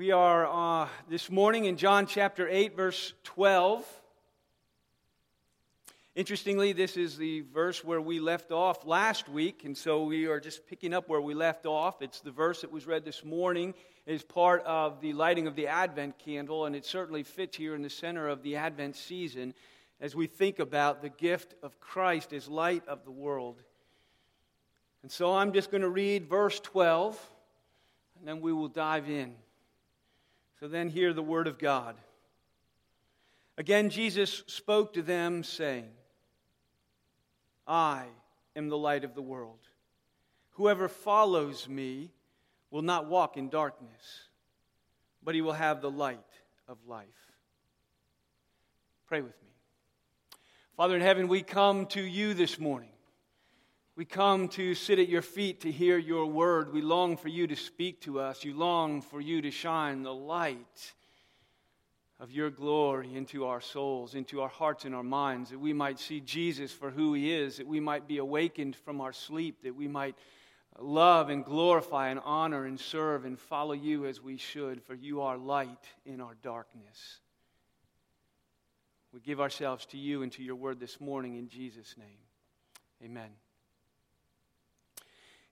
We are uh, this morning in John chapter 8, verse 12. Interestingly, this is the verse where we left off last week, and so we are just picking up where we left off. It's the verse that was read this morning as part of the lighting of the Advent candle, and it certainly fits here in the center of the Advent season as we think about the gift of Christ as light of the world. And so I'm just going to read verse 12, and then we will dive in. So then, hear the word of God. Again, Jesus spoke to them, saying, I am the light of the world. Whoever follows me will not walk in darkness, but he will have the light of life. Pray with me. Father in heaven, we come to you this morning. We come to sit at your feet to hear your word. We long for you to speak to us. You long for you to shine the light of your glory into our souls, into our hearts and our minds, that we might see Jesus for who he is, that we might be awakened from our sleep, that we might love and glorify and honor and serve and follow you as we should, for you are light in our darkness. We give ourselves to you and to your word this morning in Jesus' name. Amen.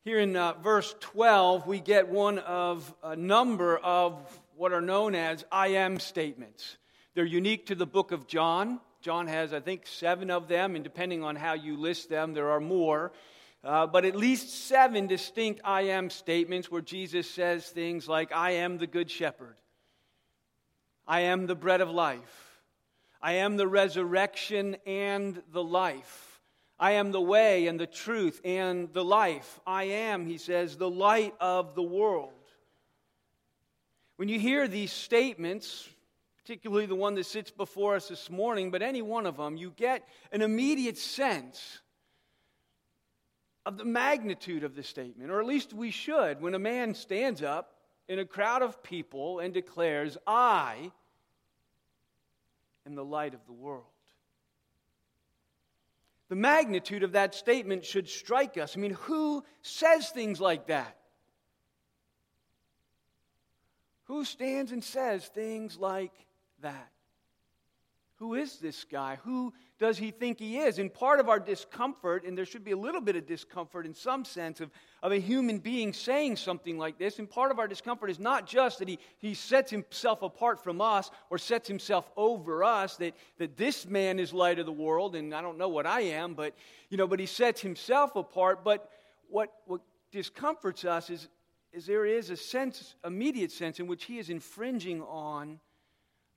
Here in uh, verse 12, we get one of a number of what are known as I am statements. They're unique to the book of John. John has, I think, seven of them, and depending on how you list them, there are more. Uh, but at least seven distinct I am statements where Jesus says things like, I am the good shepherd. I am the bread of life. I am the resurrection and the life. I am the way and the truth and the life. I am, he says, the light of the world. When you hear these statements, particularly the one that sits before us this morning, but any one of them, you get an immediate sense of the magnitude of the statement, or at least we should, when a man stands up in a crowd of people and declares, I am the light of the world. The magnitude of that statement should strike us. I mean, who says things like that? Who stands and says things like that? Who is this guy? Who does he think he is? And part of our discomfort, and there should be a little bit of discomfort in some sense of, of a human being saying something like this, and part of our discomfort is not just that he, he sets himself apart from us or sets himself over us, that, that this man is light of the world, and I don't know what I am, but you know, but he sets himself apart. But what, what discomforts us is is there is a sense, immediate sense, in which he is infringing on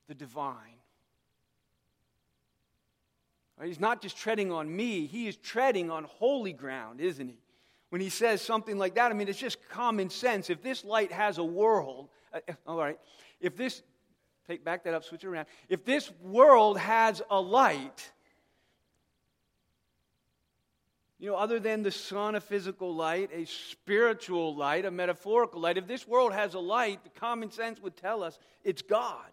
the divine. He's not just treading on me, he is treading on holy ground, isn't he? When he says something like that, I mean, it's just common sense. If this light has a world, uh, all right, if this, take back that up, switch it around. If this world has a light, you know, other than the sun, a physical light, a spiritual light, a metaphorical light, if this world has a light, the common sense would tell us it's God.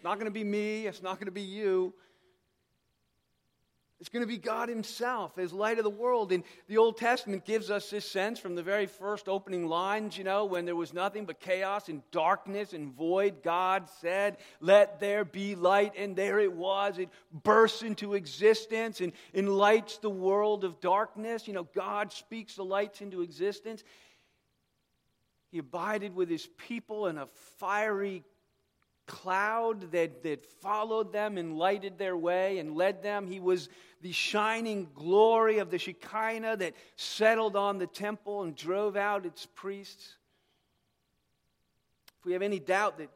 It's not going to be me, it's not going to be you. It's going to be God Himself as light of the world. And the Old Testament gives us this sense from the very first opening lines, you know, when there was nothing but chaos and darkness and void, God said, Let there be light. And there it was. It bursts into existence and enlights the world of darkness. You know, God speaks the lights into existence. He abided with His people in a fiery cloud that, that followed them and lighted their way and led them. He was the shining glory of the Shekinah that settled on the temple and drove out its priests. If we have any doubt that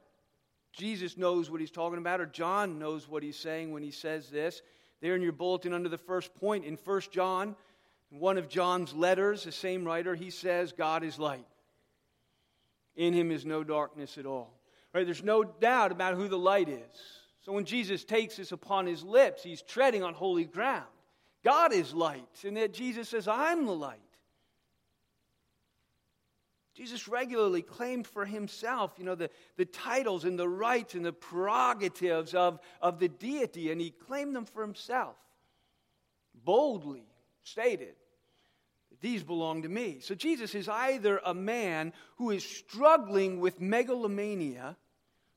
Jesus knows what he's talking about or John knows what he's saying when he says this, there in your bulletin under the first point in 1 John, one of John's letters, the same writer, he says, God is light. In him is no darkness at all. Right? There's no doubt about who the light is. So when Jesus takes this upon his lips, he's treading on holy ground. God is light, and that Jesus says, I'm the light. Jesus regularly claimed for himself, you know, the, the titles and the rights and the prerogatives of, of the deity, and he claimed them for himself. Boldly stated these belong to me. So Jesus is either a man who is struggling with megalomania,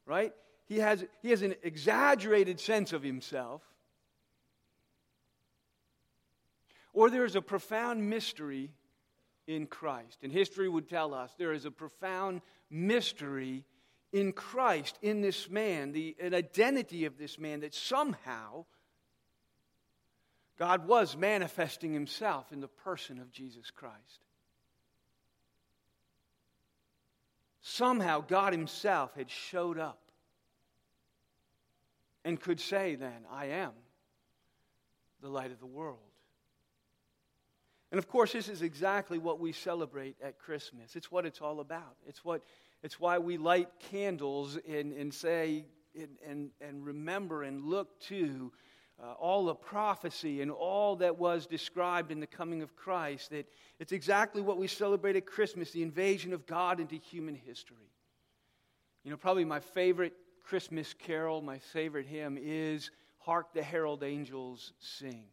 right? He has, he has an exaggerated sense of himself. Or there is a profound mystery in Christ. And history would tell us there is a profound mystery in Christ, in this man, the an identity of this man that somehow God was manifesting himself in the person of Jesus Christ. Somehow God himself had showed up and could say, then, I am the light of the world. And of course, this is exactly what we celebrate at Christmas. It's what it's all about. It's, what, it's why we light candles and, and say and, and, and remember and look to uh, all the prophecy and all that was described in the coming of Christ, that it's exactly what we celebrate at Christmas the invasion of God into human history. You know, probably my favorite Christmas carol, my favorite hymn is Hark the Herald Angels Sing.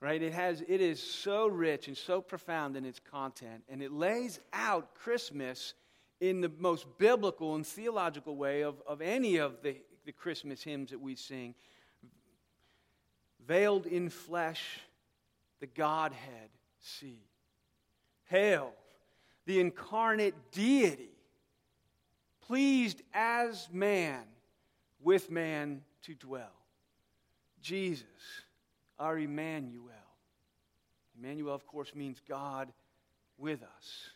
Right? It, has, it is so rich and so profound in its content, and it lays out Christmas in the most biblical and theological way of, of any of the, the Christmas hymns that we sing veiled in flesh, the Godhead see. Hail, the incarnate deity, pleased as man with man to dwell. Jesus, our Emmanuel. Emmanuel, of course, means God with us.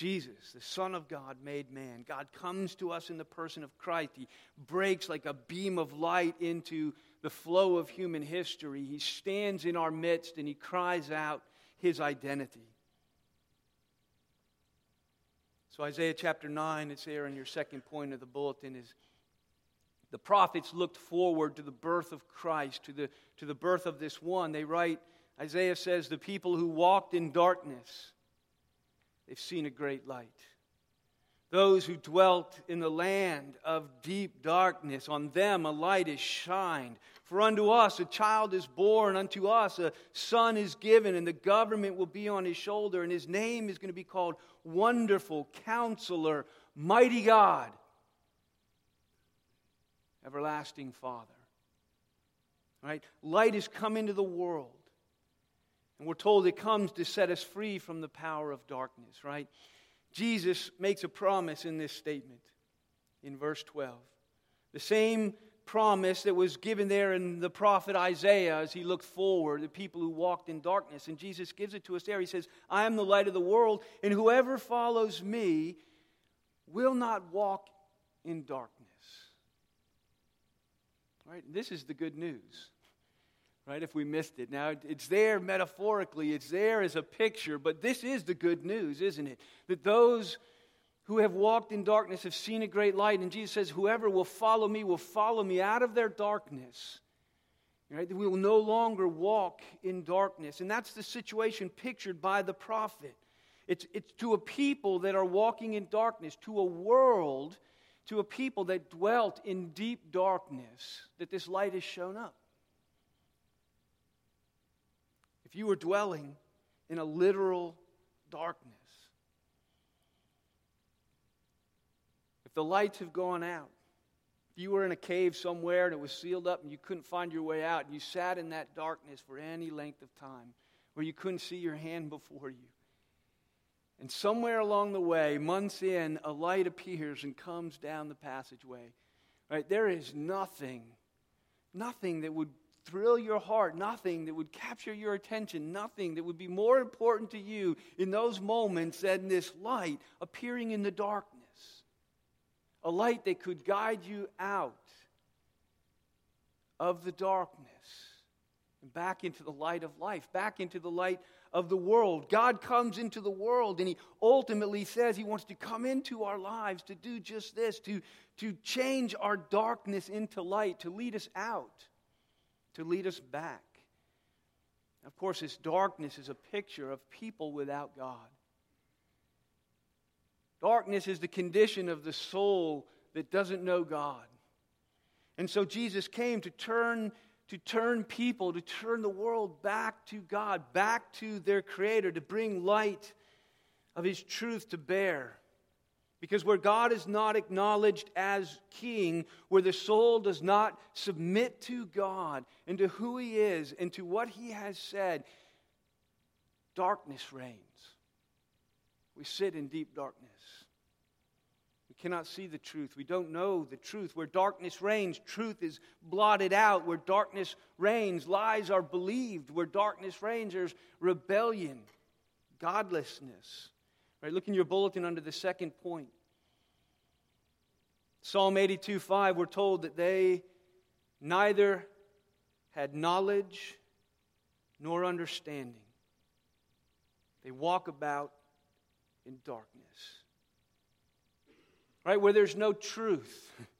Jesus, the Son of God made man. God comes to us in the person of Christ. He breaks like a beam of light into the flow of human history. He stands in our midst and he cries out his identity. So, Isaiah chapter 9, it's there in your second point of the bulletin, is the prophets looked forward to the birth of Christ, to the, to the birth of this one. They write, Isaiah says, the people who walked in darkness they've seen a great light. Those who dwelt in the land of deep darkness, on them a light is shined. For unto us a child is born, unto us a son is given, and the government will be on his shoulder, and his name is going to be called Wonderful Counselor, Mighty God, Everlasting Father. Right? Light has come into the world. And we're told it comes to set us free from the power of darkness, right? Jesus makes a promise in this statement in verse 12. The same promise that was given there in the prophet Isaiah as he looked forward, the people who walked in darkness. And Jesus gives it to us there. He says, I am the light of the world, and whoever follows me will not walk in darkness. Right? This is the good news right? If we missed it. Now, it's there metaphorically, it's there as a picture, but this is the good news, isn't it? That those who have walked in darkness have seen a great light. And Jesus says, Whoever will follow me will follow me out of their darkness. Right? We will no longer walk in darkness. And that's the situation pictured by the prophet. It's, it's to a people that are walking in darkness, to a world, to a people that dwelt in deep darkness, that this light has shown up. If you were dwelling in a literal darkness, if the lights have gone out, if you were in a cave somewhere and it was sealed up and you couldn't find your way out, and you sat in that darkness for any length of time, where you couldn't see your hand before you, and somewhere along the way, months in, a light appears and comes down the passageway. Right? There is nothing, nothing that would thrill your heart, nothing that would capture your attention, nothing that would be more important to you in those moments than this light appearing in the darkness. A light that could guide you out of the darkness and back into the light of life, back into the light of the world. God comes into the world and He ultimately says He wants to come into our lives to do just this, to, to change our darkness into light, to lead us out to lead us back. Of course, this darkness is a picture of people without God. Darkness is the condition of the soul that doesn't know God. And so Jesus came to turn to turn people, to turn the world back to God, back to their Creator, to bring light of His truth to bear. Because where God is not acknowledged as king, where the soul does not submit to God and to who He is and to what He has said, darkness reigns. We sit in deep darkness. We cannot see the truth. We don't know the truth. Where darkness reigns, truth is blotted out. Where darkness reigns, lies are believed. Where darkness reigns, there's rebellion, godlessness. Right, look in your bulletin under the second point. Psalm 82 5, we're told that they neither had knowledge nor understanding. They walk about in darkness. Right? Where there's no truth.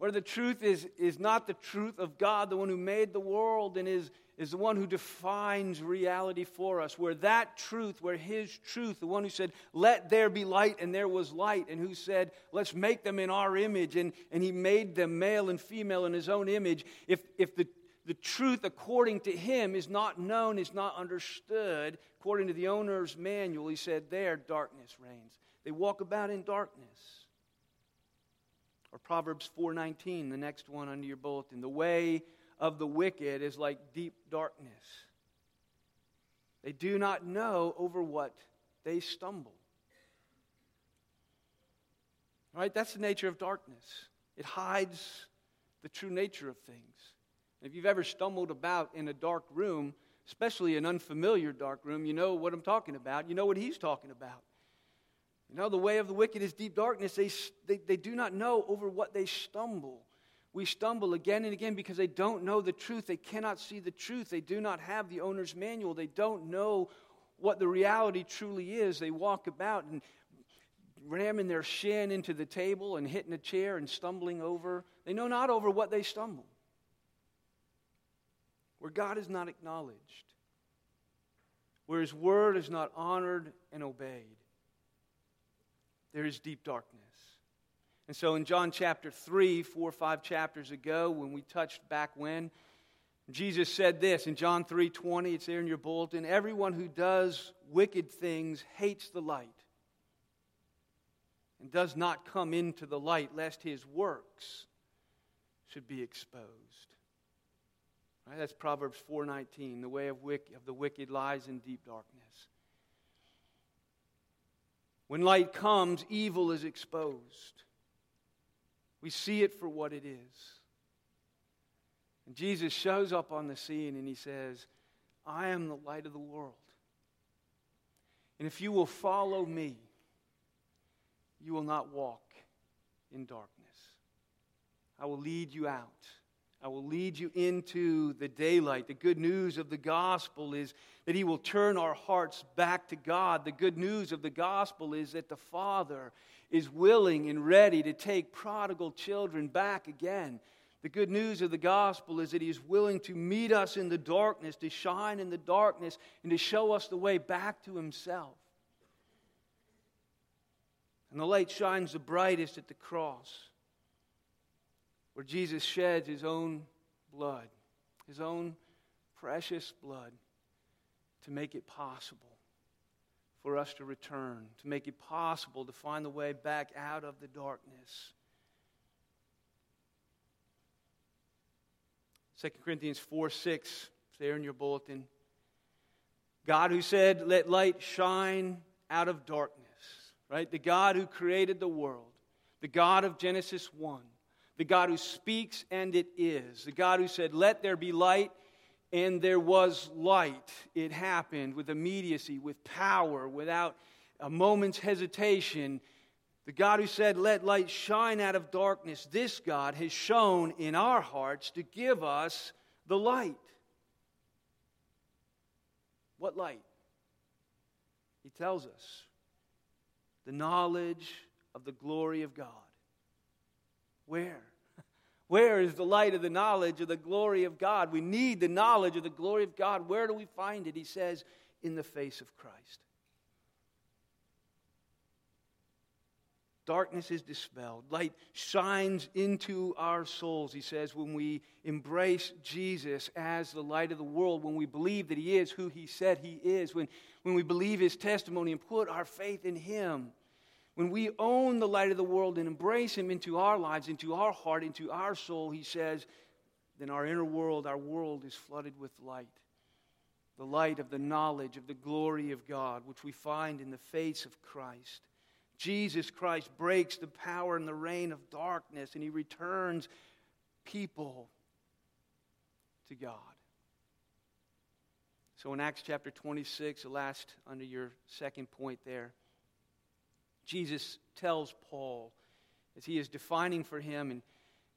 Where the truth is, is not the truth of God, the one who made the world and is, is the one who defines reality for us. Where that truth, where His truth, the one who said, Let there be light, and there was light, and who said, Let's make them in our image, and, and He made them male and female in His own image. If, if the, the truth, according to Him, is not known, is not understood, according to the owner's manual, He said, There darkness reigns. They walk about in darkness. Or Proverbs 4:19, the next one under your bulletin. The way of the wicked is like deep darkness. They do not know over what they stumble. Right? That's the nature of darkness. It hides the true nature of things. If you've ever stumbled about in a dark room, especially an unfamiliar dark room, you know what I'm talking about. You know what he's talking about. You know, the way of the wicked is deep darkness. They, they, they do not know over what they stumble we stumble again and again because they don't know the truth. They cannot see the truth. They do not have the owner's manual. They don't know what the reality truly is. They walk about and ramming their shin into the table and hitting a chair and stumbling over. They know not over what they stumble. Where God is not acknowledged, where His word is not honored and obeyed, there is deep darkness. And so in John chapter 3, four or five chapters ago, when we touched back when, Jesus said this in John 3 20, it's there in your bulletin everyone who does wicked things hates the light and does not come into the light, lest his works should be exposed. Right? That's Proverbs 4:19. The way of, wick- of the wicked lies in deep darkness. When light comes, evil is exposed. We see it for what it is. And Jesus shows up on the scene and he says, I am the light of the world. And if you will follow me, you will not walk in darkness. I will lead you out. I will lead you into the daylight. The good news of the gospel is that He will turn our hearts back to God. The good news of the gospel is that the Father is willing and ready to take prodigal children back again. The good news of the gospel is that He is willing to meet us in the darkness, to shine in the darkness, and to show us the way back to Himself. And the light shines the brightest at the cross, where Jesus sheds His own blood, His own precious blood, to make it possible for us to return, to make it possible to find the way back out of the darkness. 2 Corinthians 4 6, it's there in your bulletin. God who said, Let light shine out of darkness, right? The God who created the world, the God of Genesis 1, the God who speaks and it is, the God who said, Let there be light, and there was light. It happened with immediacy, with power, without a moment's hesitation. The God who said, Let light shine out of darkness, this God has shown in our hearts to give us the light. What light? He tells us the knowledge of the glory of God. Where? Where is the light of the knowledge of the glory of God? We need the knowledge of the glory of God. Where do we find it? He says, in the face of Christ. darkness is dispelled. Light shines into our souls, he says, when we embrace Jesus as the light of the world, when we believe that he is who he said he is, when, when we believe his testimony and put our faith in him. When we own the light of the world and embrace him into our lives, into our heart, into our soul, he says, then our inner world, our world is flooded with light. The light of the knowledge of the glory of God, which we find in the face of Christ. Jesus Christ breaks the power and the reign of darkness, and he returns people to God. So in Acts chapter 26, the last under your second point there, Jesus tells Paul as he is defining for him and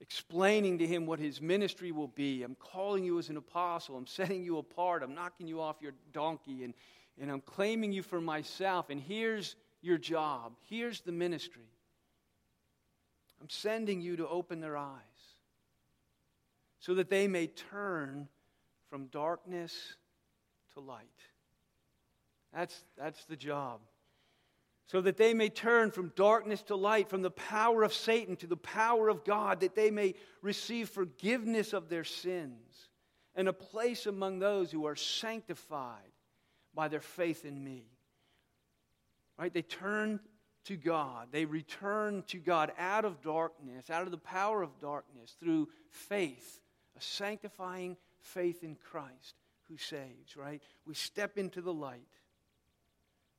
explaining to him what his ministry will be. I'm calling you as an apostle. I'm setting you apart. I'm knocking you off your donkey and, and I'm claiming you for myself. And here's your job. Here's the ministry. I'm sending you to open their eyes so that they may turn from darkness to light. That's, that's the job so that they may turn from darkness to light, from the power of Satan to the power of God, that they may receive forgiveness of their sins and a place among those who are sanctified by their faith in me. Right? They turn to God. They return to God out of darkness, out of the power of darkness, through faith, a sanctifying faith in Christ who saves, right? We step into the light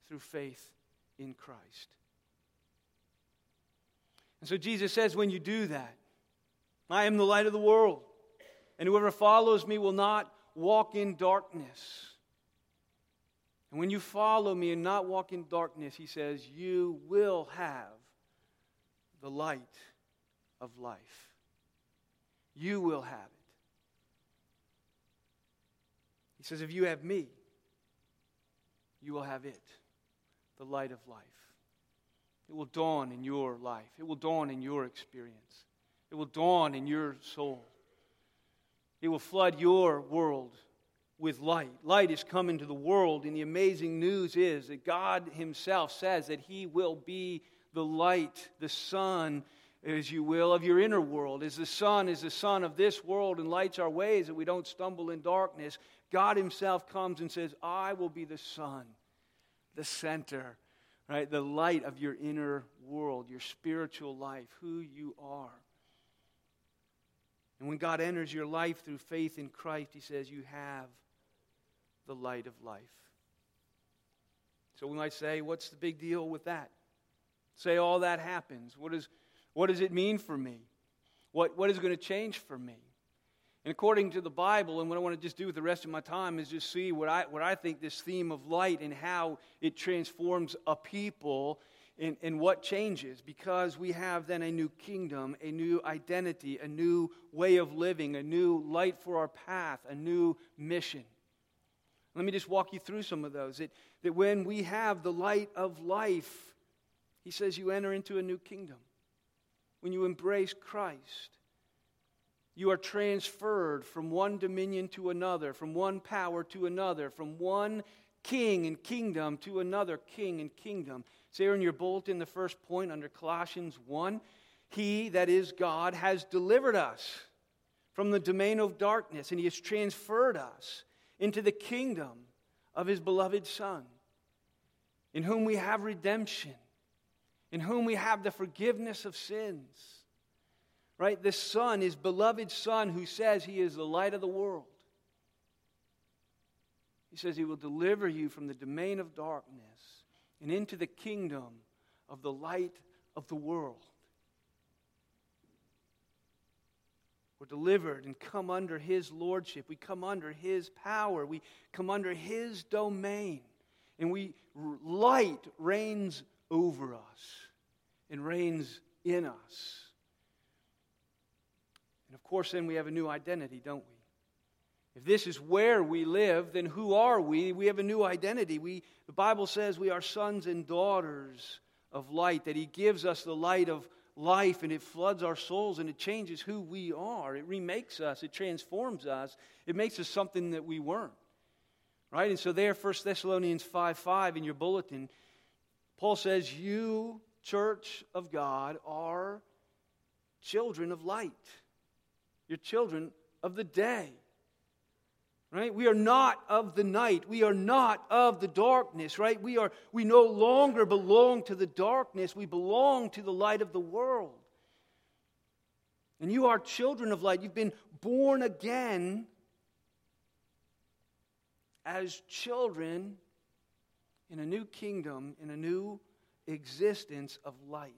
through faith in Christ. And so Jesus says, when you do that, I am the light of the world, and whoever follows me will not walk in darkness. And when you follow me and not walk in darkness, he says, you will have the light of life. You will have it. He says, if you have me, you will have it the light of life. It will dawn in your life, it will dawn in your experience, it will dawn in your soul. It will flood your world with light. Light is coming to the world, and the amazing news is that God Himself says that He will be the light, the sun, as you will, of your inner world. As the sun is the sun of this world and lights our ways that we don't stumble in darkness, God Himself comes and says, I will be the sun the center, right? The light of your inner world, your spiritual life, who you are. And when God enters your life through faith in Christ, He says, You have the light of life. So we might say, What's the big deal with that? Say all that happens. What, is, what does it mean for me? What, what is going to change for me? And according to the Bible, and what I want to just do with the rest of my time is just see what I, what I think this theme of light and how it transforms a people and, and what changes. Because we have then a new kingdom, a new identity, a new way of living, a new light for our path, a new mission. Let me just walk you through some of those. That, that when we have the light of life, he says you enter into a new kingdom. When you embrace Christ. You are transferred from one dominion to another, from one power to another, from one king and kingdom to another king and kingdom. It's there in your bulletin, the first point under Colossians 1. He, that is God, has delivered us from the domain of darkness, and He has transferred us into the kingdom of His beloved Son, in whom we have redemption, in whom we have the forgiveness of sins right? The Son, his beloved Son, who says he is the light of the world. He says he will deliver you from the domain of darkness and into the kingdom of the light of the world. We're delivered and come under his lordship. We come under his power. We come under his domain. And we light reigns over us and reigns in us. And of course, then we have a new identity, don't we? If this is where we live, then who are we? We have a new identity. We, the Bible says we are sons and daughters of light, that He gives us the light of life and it floods our souls and it changes who we are. It remakes us, it transforms us, it makes us something that we weren't. Right? And so, there, 1 Thessalonians 5 5 in your bulletin, Paul says, You church of God, are children of light. You're children of the day. Right? We are not of the night. We are not of the darkness, right? We are we no longer belong to the darkness. We belong to the light of the world. And you are children of light. You've been born again as children in a new kingdom, in a new existence of light.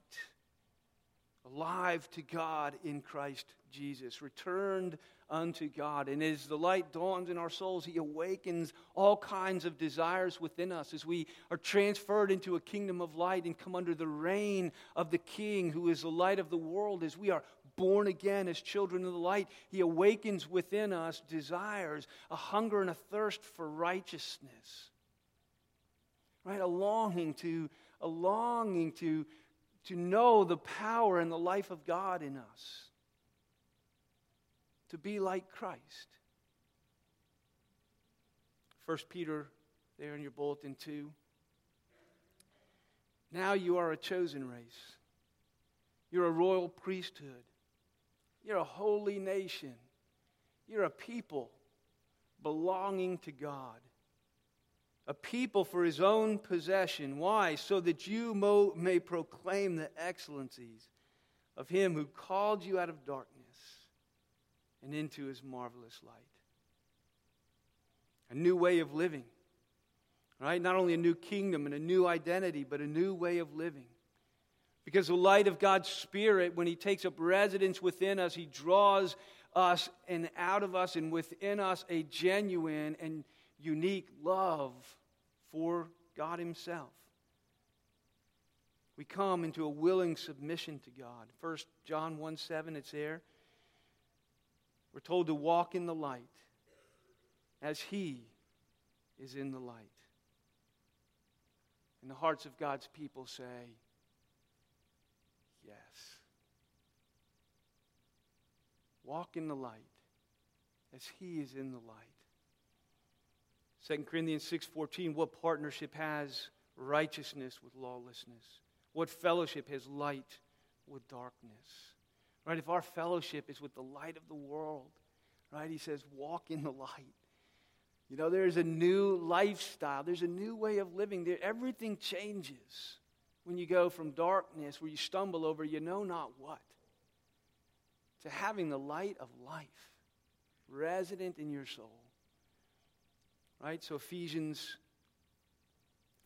Alive to God in Christ Jesus, returned unto God. And as the light dawns in our souls, He awakens all kinds of desires within us as we are transferred into a kingdom of light and come under the reign of the King who is the light of the world. As we are born again as children of the light, He awakens within us desires, a hunger and a thirst for righteousness. Right? A longing to, a longing to, to know the power and the life of God in us. To be like Christ. First Peter, there in your bulletin, too. Now you are a chosen race. You're a royal priesthood. You're a holy nation. You're a people belonging to God. A people for his own possession. Why? So that you mo- may proclaim the excellencies of him who called you out of darkness and into his marvelous light. A new way of living. Right? Not only a new kingdom and a new identity, but a new way of living. Because the light of God's Spirit, when He takes up residence within us, He draws us and out of us and within us a genuine and unique love for God Himself. We come into a willing submission to God. First John 1 7, it's there. We're told to walk in the light as He is in the light. And the hearts of God's people say, Yes. Walk in the light as he is in the light. 2 Corinthians 6:14 what partnership has righteousness with lawlessness? What fellowship has light with darkness? Right? If our fellowship is with the light of the world, right? He says walk in the light. You know, there's a new lifestyle. There's a new way of living. There, everything changes when you go from darkness, where you stumble over you know not what, to having the light of life resident in your soul. Right? So, Ephesians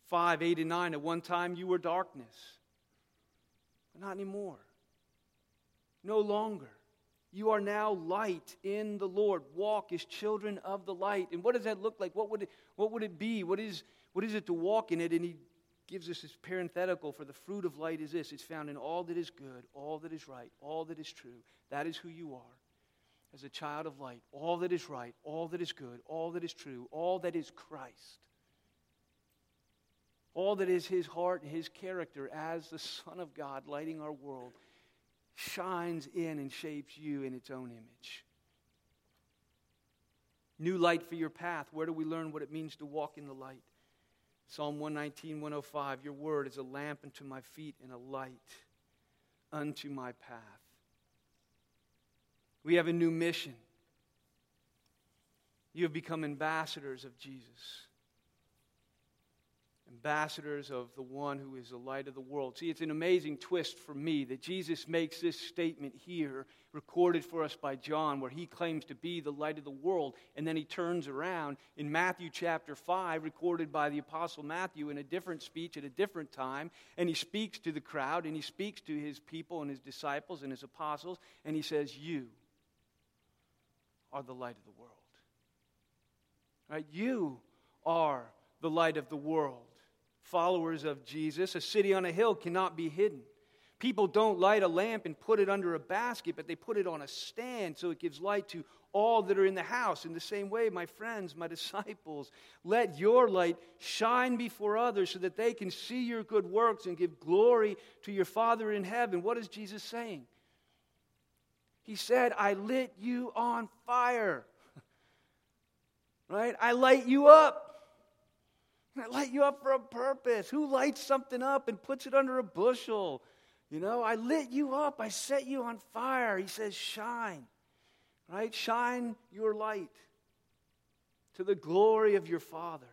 5 8 and 9, at one time you were darkness, but not anymore. No longer. You are now light in the Lord. Walk as children of the light. And what does that look like? What would it, what would it be? What is, what is it to walk in it? And he gives us this parenthetical for the fruit of light is this it's found in all that is good, all that is right, all that is true. That is who you are as a child of light. All that is right, all that is good, all that is true, all that is Christ. All that is his heart and his character as the Son of God lighting our world shines in and shapes you in its own image. New light for your path. Where do we learn what it means to walk in the light? Psalm 119, 105 Your word is a lamp unto my feet and a light unto my path. We have a new mission. You have become ambassadors of Jesus ambassadors of the one who is the light of the world. See, it's an amazing twist for me that Jesus makes this statement here, recorded for us by John, where he claims to be the light of the world, and then he turns around in Matthew chapter 5, recorded by the Apostle Matthew in a different speech at a different time, and he speaks to the crowd, and he speaks to his people and his disciples and his apostles, and he says, You are the light of the world. Right? You are the light of the world followers of Jesus, a city on a hill cannot be hidden. People don't light a lamp and put it under a basket, but they put it on a stand so it gives light to all that are in the house. In the same way, my friends, my disciples, let your light shine before others so that they can see your good works and give glory to your Father in heaven. What is Jesus saying? He said, I lit you on fire. right? I light you up. I light you up for a purpose. Who lights something up and puts it under a bushel? You know, I lit you up. I set you on fire. He says, shine. Right? Shine your light to the glory of your Father.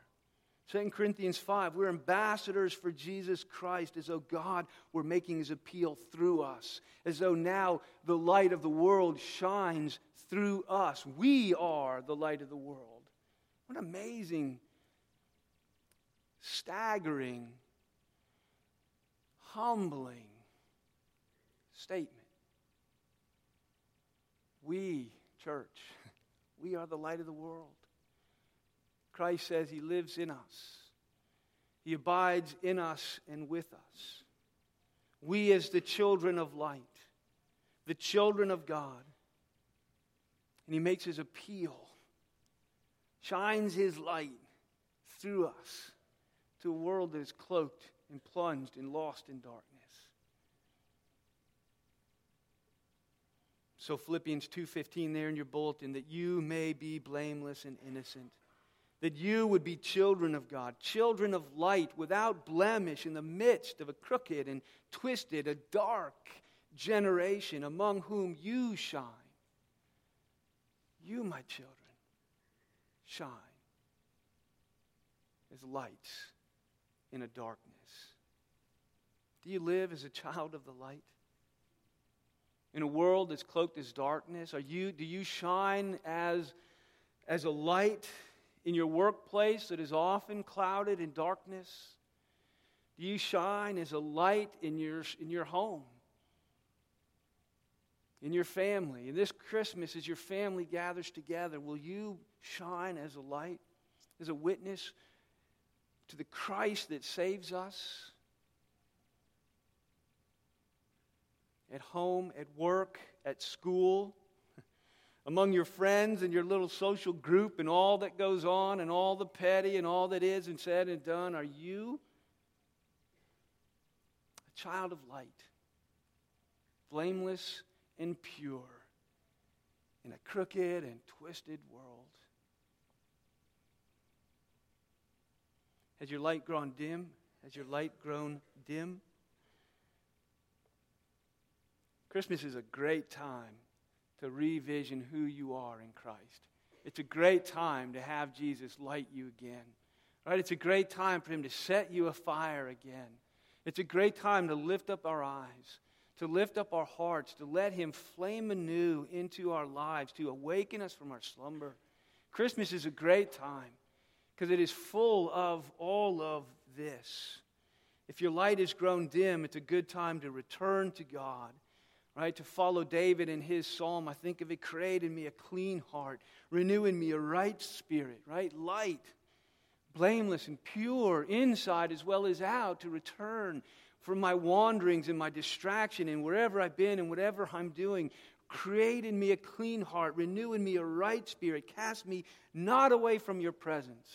2 Corinthians 5, we're ambassadors for Jesus Christ, as though God were making his appeal through us, as though now the light of the world shines through us. We are the light of the world. What an amazing, staggering, humbling statement. We, church, we are the light of the world. Christ says he lives in us, he abides in us and with us. We, as the children of light, the children of God, and he makes his appeal, shines his light through us to a world that is cloaked and plunged and lost in darkness. So Philippians 2:15 there in your bulletin that you may be blameless and innocent that you would be children of God, children of light, without blemish in the midst of a crooked and twisted, a dark generation among whom you shine. You, my children, shine as lights in a darkness. Do you live as a child of the light? In a world that's cloaked as darkness, are you, do you shine as, as a light in your workplace that is often clouded in darkness? Do you shine as a light in your, in your home? In your family? And this Christmas, as your family gathers together, will you shine as a light, as a witness to the Christ that saves us? At home, at work, at school, among your friends and your little social group and all that goes on and all the petty and all that is and said and done, are you a child of light, blameless and pure in a crooked and twisted world? Has your light grown dim? Has your light grown dim? Christmas is a great time to revision who you are in Christ. It's a great time to have Jesus light you again. Right? It's a great time for him to set you afire again. It's a great time to lift up our eyes, to lift up our hearts, to let him flame anew into our lives, to awaken us from our slumber. Christmas is a great time because it is full of all of this. If your light has grown dim, it's a good time to return to God right? To follow David in his psalm, I think of it, creating me a clean heart, renewing me a right spirit, right? Light, blameless and pure inside as well as out to return from my wanderings and my distraction and wherever I've been and whatever I'm doing. Create in me a clean heart, renew in me a right spirit, cast me not away from your presence.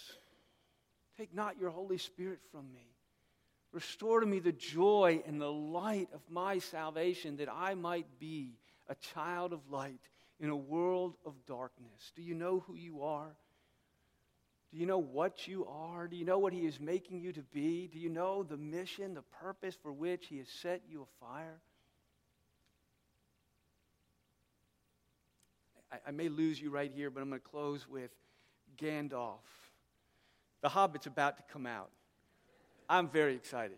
Take not your Holy Spirit from me. Restore to me the joy and the light of my salvation that I might be a child of light in a world of darkness. Do you know who you are? Do you know what you are? Do you know what He is making you to be? Do you know the mission, the purpose for which He has set you afire? I, I may lose you right here, but I'm going to close with Gandalf. The Hobbit's about to come out. I'm very excited.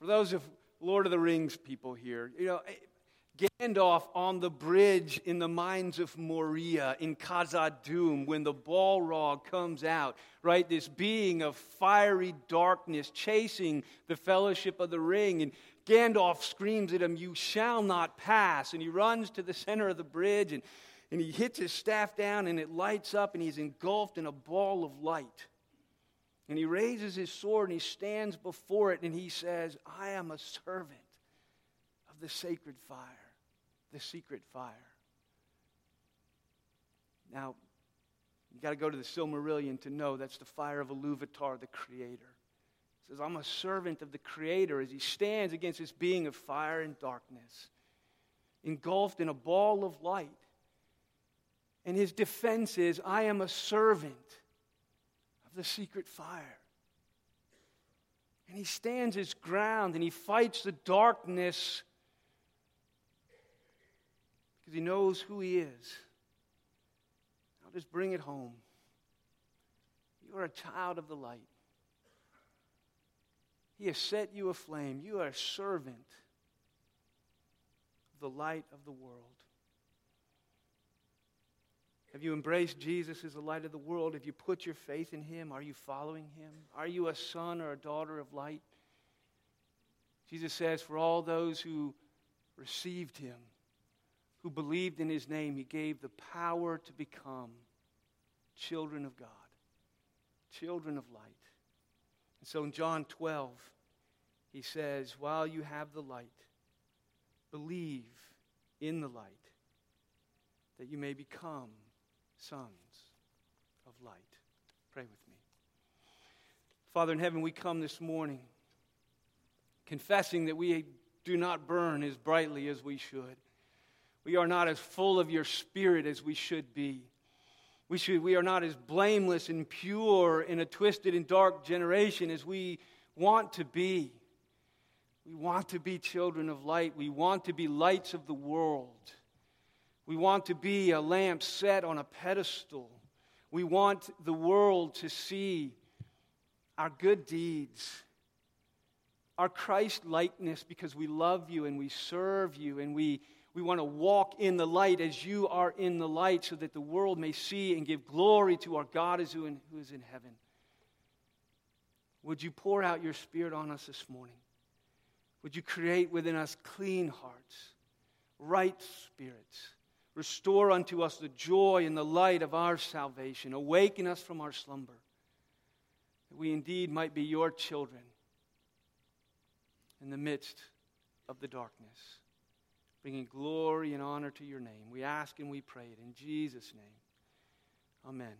For those of Lord of the Rings people here, you know, eh, Gandalf on the bridge in the mines of Moria in Khazad-dûm when the Balrog comes out, right? This being of fiery darkness chasing the fellowship of the ring. And Gandalf screams at him, You shall not pass. And he runs to the center of the bridge and, and he hits his staff down and it lights up and he's engulfed in a ball of light. And he raises his sword and he stands before it and he says, I am a servant of the sacred fire, the secret fire. Now, you got to go to the Silmarillion to know that's the fire of Iluvatar, the creator. He says, I'm a servant of the creator as he stands against this being of fire and darkness, engulfed in a ball of light. And his defense is, I am a servant the secret fire. And he stands his ground and he fights the darkness because he knows who he is. I'll just bring it home. You are a child of the light. He has set you aflame. You are a servant of the light of the world. Have you embraced Jesus as the light of the world? Have you put your faith in him? Are you following him? Are you a son or a daughter of light? Jesus says, For all those who received him, who believed in his name, he gave the power to become children of God, children of light. And so in John 12, he says, While you have the light, believe in the light, that you may become sons of light. Pray with me. Father in heaven, we come this morning confessing that we do not burn as brightly as we should. We are not as full of your spirit as we should be. We, should, we are not as blameless and pure in a twisted and dark generation as we want to be. We want to be children of light. We want to be lights of the world. We want to be a lamp set on a pedestal. We want the world to see our good deeds, our Christ likeness, because we love you and we serve you and we, we want to walk in the light as you are in the light so that the world may see and give glory to our God who is in heaven. Would you pour out your Spirit on us this morning? Would you create within us clean hearts, right spirits? Restore unto us the joy and the light of our salvation. Awaken us from our slumber, that we indeed might be your children in the midst of the darkness, bringing glory and honor to your name. We ask and we pray it in Jesus' name. Amen.